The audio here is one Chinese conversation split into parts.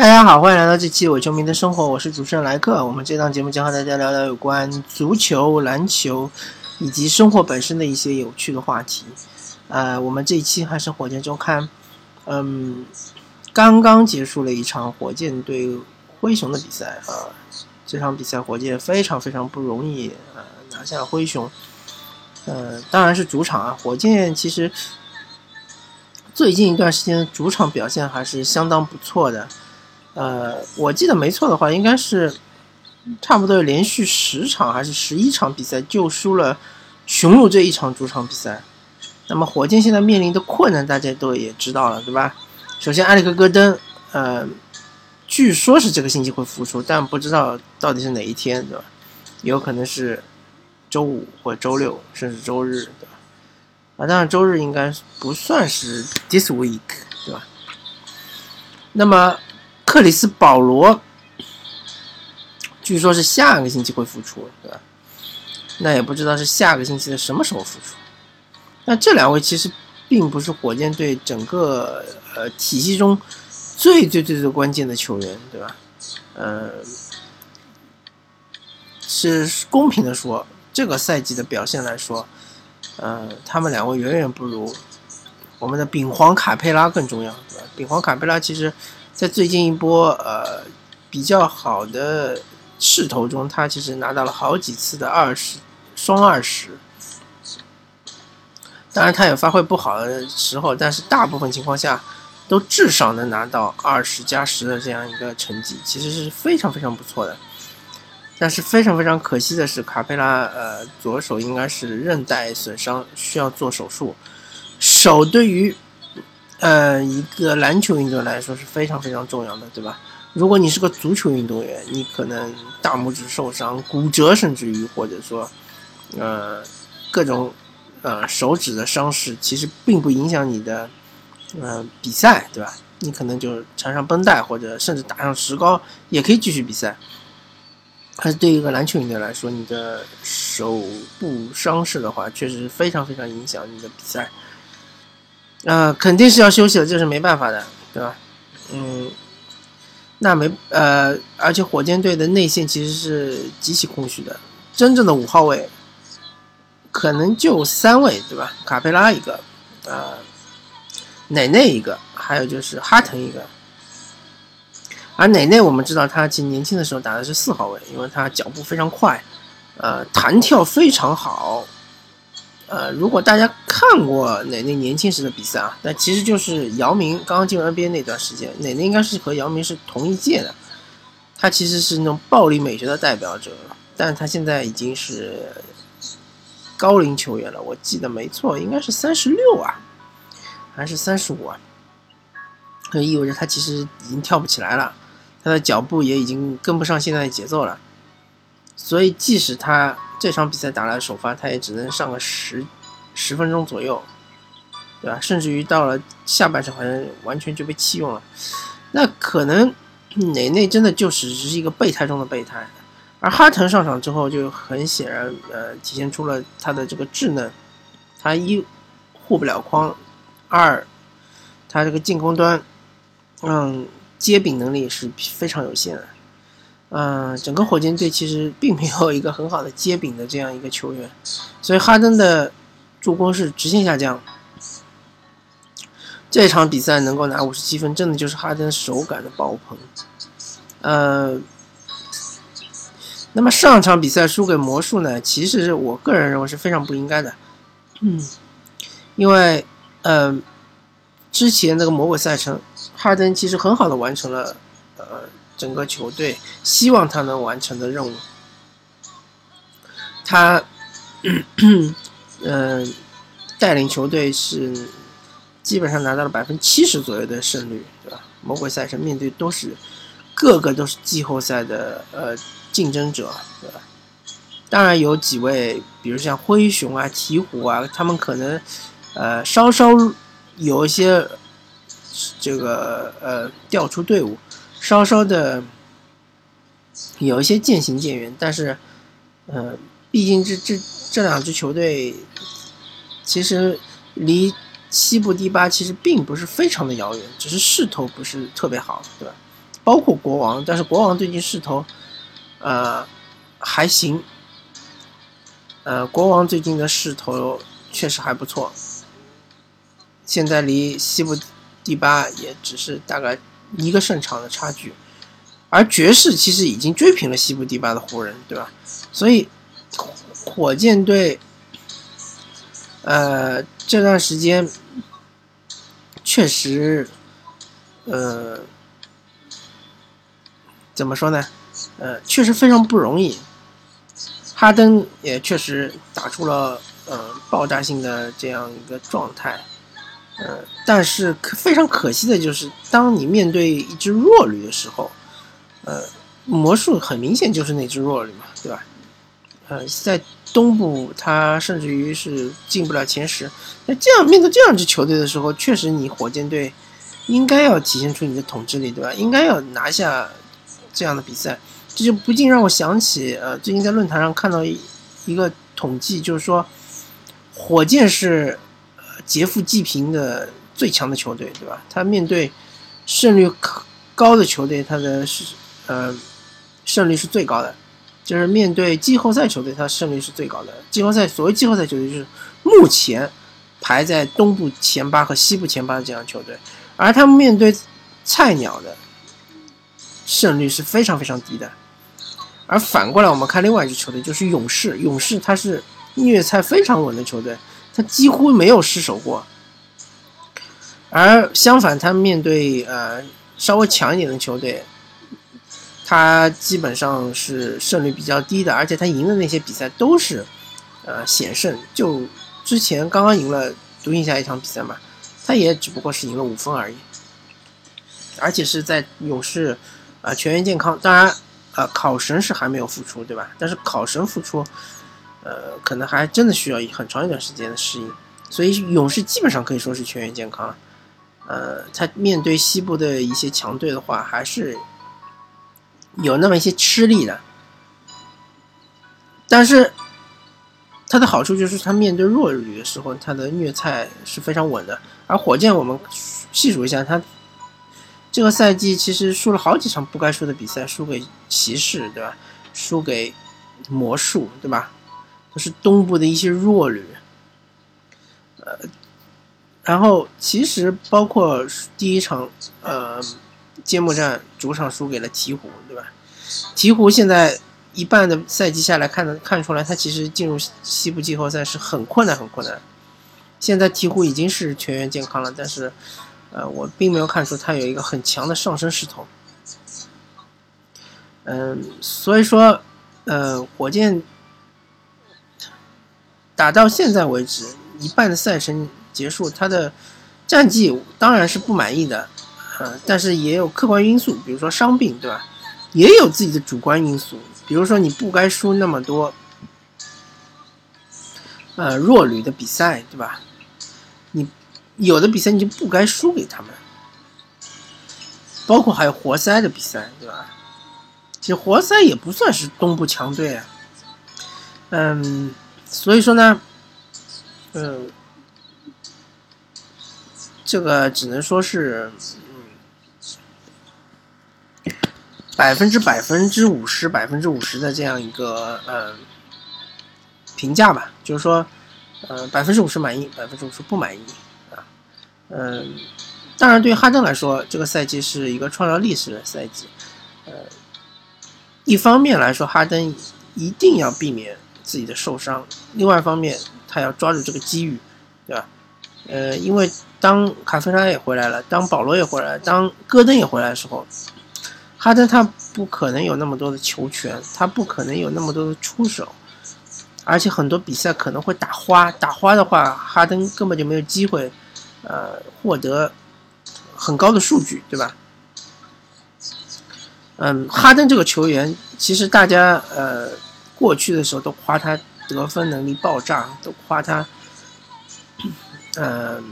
大家好，欢迎来到这期《伪球迷的生活》，我是主持人莱克。我们这档节目将和大家聊聊有关足球、篮球以及生活本身的一些有趣的话题。呃，我们这一期还是火箭周刊，嗯，刚刚结束了一场火箭对灰熊的比赛啊。这场比赛火箭非常非常不容易，呃，拿下灰熊。呃，当然是主场啊。火箭其实最近一段时间主场表现还是相当不错的。呃，我记得没错的话，应该是差不多连续十场还是十一场比赛就输了雄鹿这一场主场比赛。那么火箭现在面临的困难，大家都也知道了，对吧？首先，埃里克·戈登，呃，据说是这个星期会复出，但不知道到底是哪一天，对吧？有可能是周五或周六，甚至周日，对吧？啊，当然周日应该不算是 this week，对吧？那么。克里斯·保罗，据说是下个星期会复出，对吧？那也不知道是下个星期的什么时候复出。那这两位其实并不是火箭队整个呃体系中最最最最关键的球员，对吧？呃，是公平的说，这个赛季的表现来说，呃，他们两位远远不如我们的丙皇卡佩拉更重要，对吧？丙皇卡佩拉其实。在最近一波呃比较好的势头中，他其实拿到了好几次的二十双二十。当然，他有发挥不好的时候，但是大部分情况下都至少能拿到二十加十的这样一个成绩，其实是非常非常不错的。但是非常非常可惜的是，卡佩拉呃左手应该是韧带损伤，需要做手术。手对于呃，一个篮球运动员来说是非常非常重要的，对吧？如果你是个足球运动员，你可能大拇指受伤、骨折，甚至于或者说，呃，各种呃手指的伤势，其实并不影响你的呃比赛，对吧？你可能就缠上绷带，或者甚至打上石膏，也可以继续比赛。但是对于一个篮球运动员来说，你的手部伤势的话，确实非常非常影响你的比赛。呃，肯定是要休息的，这是没办法的，对吧？嗯，那没呃，而且火箭队的内线其实是极其空虚的，真正的五号位可能就三位，对吧？卡佩拉一个，呃，内内一个，还有就是哈腾一个。而内内我们知道他其实年轻的时候打的是四号位，因为他脚步非常快，呃，弹跳非常好。呃，如果大家看过奶奶年轻时的比赛啊，那其实就是姚明刚刚进入 NBA 那段时间，奶奶应该是和姚明是同一届的。他其实是那种暴力美学的代表者，但他现在已经是高龄球员了。我记得没错，应该是三十六啊，还是三十五啊？这意味着他其实已经跳不起来了，他的脚步也已经跟不上现在的节奏了。所以，即使他。这场比赛打了首发，他也只能上个十十分钟左右，对吧？甚至于到了下半场，好像完全就被弃用了。那可能内内真的就只是一个备胎中的备胎，而哈腾上场之后就很显然，呃，体现出了他的这个稚嫩。他一护不了框，二他这个进攻端，嗯，接柄能力是非常有限的。嗯，整个火箭队其实并没有一个很好的接柄的这样一个球员，所以哈登的助攻是直线下降。这场比赛能够拿五十七分，真的就是哈登手感的爆棚。呃，那么上场比赛输给魔术呢？其实我个人认为是非常不应该的。嗯，因为呃，之前那个魔鬼赛程，哈登其实很好的完成了呃。整个球队希望他能完成的任务，他，嗯，带领球队是基本上拿到了百分之七十左右的胜率，对吧？魔鬼赛程面对都是个个都是季后赛的呃竞争者，对吧？当然有几位，比如像灰熊啊、鹈鹕啊，他们可能呃稍稍有一些这个呃调出队伍。稍稍的有一些渐行渐远，但是，呃，毕竟这这这两支球队其实离西部第八其实并不是非常的遥远，只是势头不是特别好，对吧？包括国王，但是国王最近势头，呃，还行。呃，国王最近的势头确实还不错，现在离西部第八也只是大概一个胜场的差距，而爵士其实已经追平了西部第八的湖人，对吧？所以火箭队，呃，这段时间确实，呃，怎么说呢？呃，确实非常不容易。哈登也确实打出了呃爆炸性的这样一个状态，呃，但是非常可惜的就是，当你面对一支弱旅的时候，呃，魔术很明显就是那支弱旅嘛，对吧？呃，在东部他甚至于是进不了前十，那这样面对这样一支球队的时候，确实你火箭队应该要体现出你的统治力，对吧？应该要拿下这样的比赛。这就不禁让我想起，呃，最近在论坛上看到一一个统计，就是说，火箭是劫富济贫的最强的球队，对吧？他面对胜率高的球队，他的是呃胜率是最高的，就是面对季后赛球队，他胜率是最高的。季后赛所谓季后赛球队，就是目前排在东部前八和西部前八的这样球队，而他们面对菜鸟的胜率是非常非常低的。而反过来，我们看另外一支球队，就是勇士。勇士他是虐菜非常稳的球队，他几乎没有失手过。而相反，他面对呃稍微强一点的球队，他基本上是胜率比较低的，而且他赢的那些比赛都是呃险胜。就之前刚刚赢了独行侠一场比赛嘛，他也只不过是赢了五分而已，而且是在勇士啊全员健康，当然。啊，考神是还没有复出，对吧？但是考神复出，呃，可能还真的需要很长一段时间的适应。所以勇士基本上可以说是全员健康了。呃，他面对西部的一些强队的话，还是有那么一些吃力的。但是他的好处就是，他面对弱旅的时候，他的虐菜是非常稳的。而火箭，我们细数一下他。这个赛季其实输了好几场不该输的比赛，输给骑士，对吧？输给魔术，对吧？都是东部的一些弱旅。呃，然后其实包括第一场呃揭幕战主场输给了鹈鹕，对吧？鹈鹕现在一半的赛季下来看的看出来，他其实进入西部季后赛是很困难很困难。现在鹈鹕已经是全员健康了，但是。呃，我并没有看出他有一个很强的上升势头。嗯，所以说，呃，火箭打到现在为止，一半的赛程结束，他的战绩当然是不满意的，呃，但是也有客观因素，比如说伤病，对吧？也有自己的主观因素，比如说你不该输那么多，呃，弱旅的比赛，对吧？你。有的比赛你就不该输给他们，包括还有活塞的比赛，对吧？其实活塞也不算是东部强队啊，嗯，所以说呢，嗯，这个只能说是，嗯，百分之百分之五十百分之五十的这样一个嗯评价吧，就是说，呃，百分之五十满意，百分之五十不满意啊。嗯，当然，对于哈登来说，这个赛季是一个创造历史的赛季。呃，一方面来说，哈登一定要避免自己的受伤；另外一方面，他要抓住这个机遇，对吧？呃，因为当卡夫拉也回来了，当保罗也回来，当戈登也回来的时候，哈登他不可能有那么多的球权，他不可能有那么多的出手，而且很多比赛可能会打花，打花的话，哈登根本就没有机会。呃，获得很高的数据，对吧？嗯，哈登这个球员，其实大家呃过去的时候都夸他得分能力爆炸，都夸他，嗯，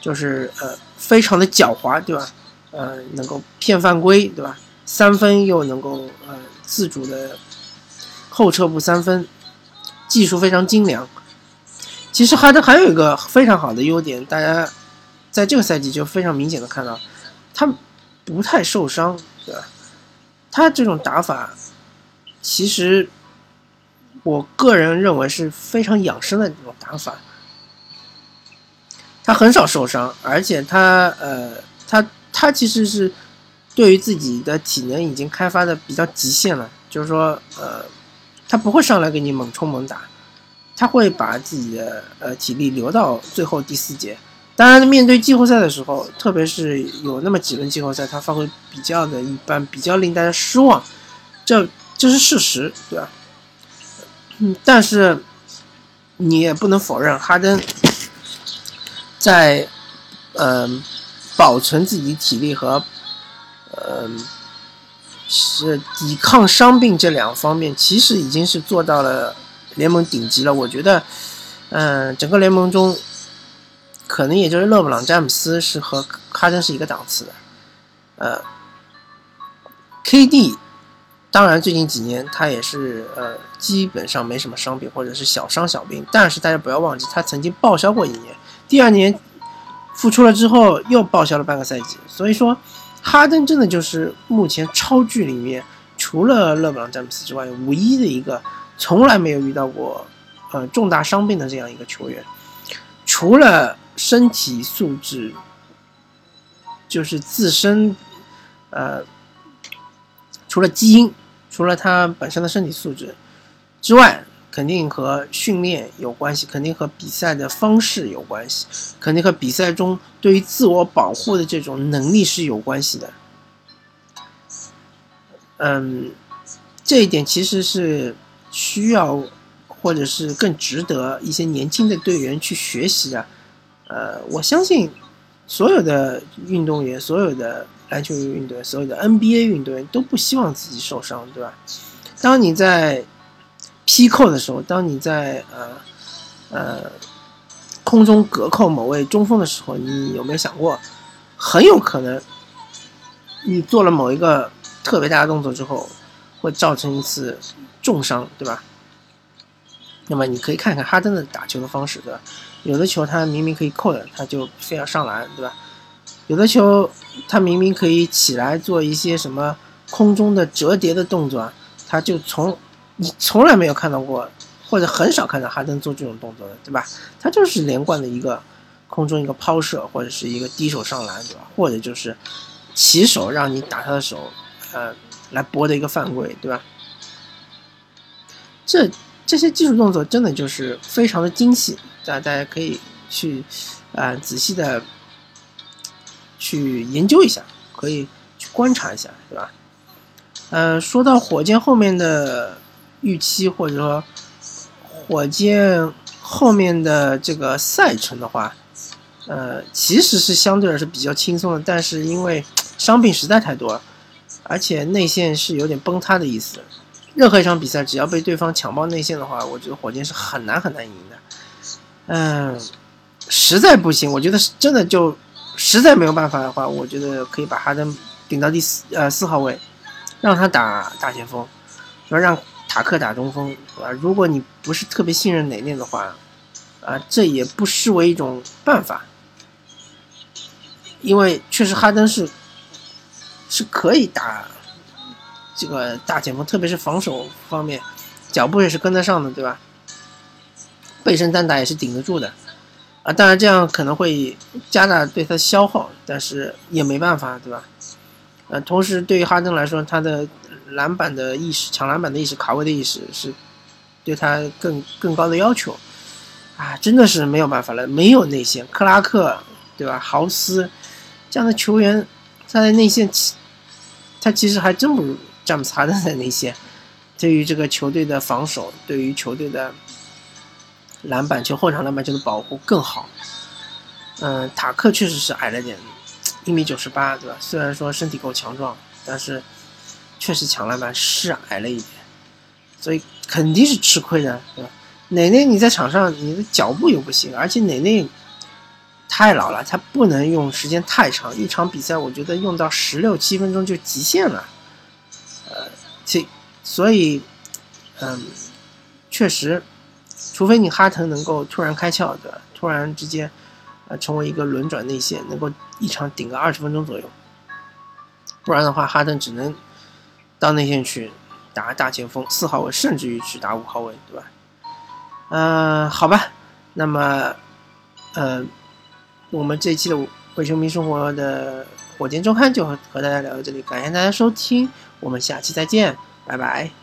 就是呃非常的狡猾，对吧？呃，能够骗犯规，对吧？三分又能够呃自主的后撤步三分，技术非常精良。其实哈登还有一个非常好的优点，大家在这个赛季就非常明显的看到，他不太受伤，对吧？他这种打法，其实我个人认为是非常养生的这种打法。他很少受伤，而且他呃，他他其实是对于自己的体能已经开发的比较极限了，就是说呃，他不会上来给你猛冲猛打，他会把自己的呃体力留到最后第四节。当然，面对季后赛的时候，特别是有那么几轮季后赛，他发挥比较的一般，比较令大家失望，这这是事实，对吧？嗯，但是你也不能否认，哈登在嗯保存自己体力和嗯是抵抗伤病这两方面，其实已经是做到了联盟顶级了。我觉得，嗯，整个联盟中。可能也就是勒布朗詹姆斯是和哈登是一个档次的，呃，KD，当然最近几年他也是呃基本上没什么伤病或者是小伤小病，但是大家不要忘记他曾经报销过一年，第二年复出了之后又报销了半个赛季，所以说哈登真的就是目前超巨里面除了勒布朗詹姆斯之外唯一的一个从来没有遇到过呃重大伤病的这样一个球员，除了。身体素质就是自身，呃，除了基因，除了他本身的身体素质之外，肯定和训练有关系，肯定和比赛的方式有关系，肯定和比赛中对于自我保护的这种能力是有关系的。嗯，这一点其实是需要，或者是更值得一些年轻的队员去学习的。呃，我相信所有的运动员，所有的篮球运动员，所有的 NBA 运动员都不希望自己受伤，对吧？当你在劈扣的时候，当你在呃呃空中隔扣某位中锋的时候，你有没有想过，很有可能你做了某一个特别大的动作之后，会造成一次重伤，对吧？那么你可以看看哈登的打球的方式，对吧？有的球他明明可以扣的，他就非要上篮，对吧？有的球他明明可以起来做一些什么空中的折叠的动作，他就从你从来没有看到过，或者很少看到哈登做这种动作的，对吧？他就是连贯的一个空中一个抛射，或者是一个低手上篮，对吧？或者就是起手让你打他的手，呃，来搏的一个犯规，对吧？这这些技术动作真的就是非常的精细。大大家可以去啊仔细的去研究一下，可以去观察一下，对吧？呃，说到火箭后面的预期，或者说火箭后面的这个赛程的话，呃，其实是相对来说比较轻松的，但是因为伤病实在太多了，而且内线是有点崩塌的意思。任何一场比赛，只要被对方抢爆内线的话，我觉得火箭是很难很难赢的。嗯，实在不行，我觉得真的就实在没有办法的话，我觉得可以把哈登顶到第四呃四号位，让他打大前锋，要让塔克打中锋，对吧？如果你不是特别信任哪内的话，啊，这也不失为一种办法，因为确实哈登是是可以打这个大前锋，特别是防守方面，脚步也是跟得上的，对吧？背身单打也是顶得住的，啊，当然这样可能会加大对他的消耗，但是也没办法，对吧？呃，同时对于哈登来说，他的篮板的意识、抢篮板的意识、卡位的意识是对他更更高的要求，啊，真的是没有办法了，没有内线，克拉克，对吧？豪斯这样的球员，他在内线，他其实还真不如詹姆斯哈登在内线，对于这个球队的防守，对于球队的。篮板球后场篮板球的保护更好，嗯，塔克确实是矮了点，一米九十八，对吧？虽然说身体够强壮，但是确实抢篮板是矮了一点，所以肯定是吃亏的，对吧？奶奶你在场上你的脚步又不行，而且奶奶太老了，他不能用时间太长，一场比赛我觉得用到十六七分钟就极限了，呃，这所以，嗯，确实。除非你哈腾能够突然开窍，对吧？突然之间，呃，成为一个轮转内线，能够一场顶个二十分钟左右，不然的话，哈登只能到内线去打大前锋、四号位，甚至于去打五号位，对吧？嗯，好吧，那么，呃，我们这一期的为球迷生活的火箭周刊就和大家聊到这里，感谢大家收听，我们下期再见，拜拜。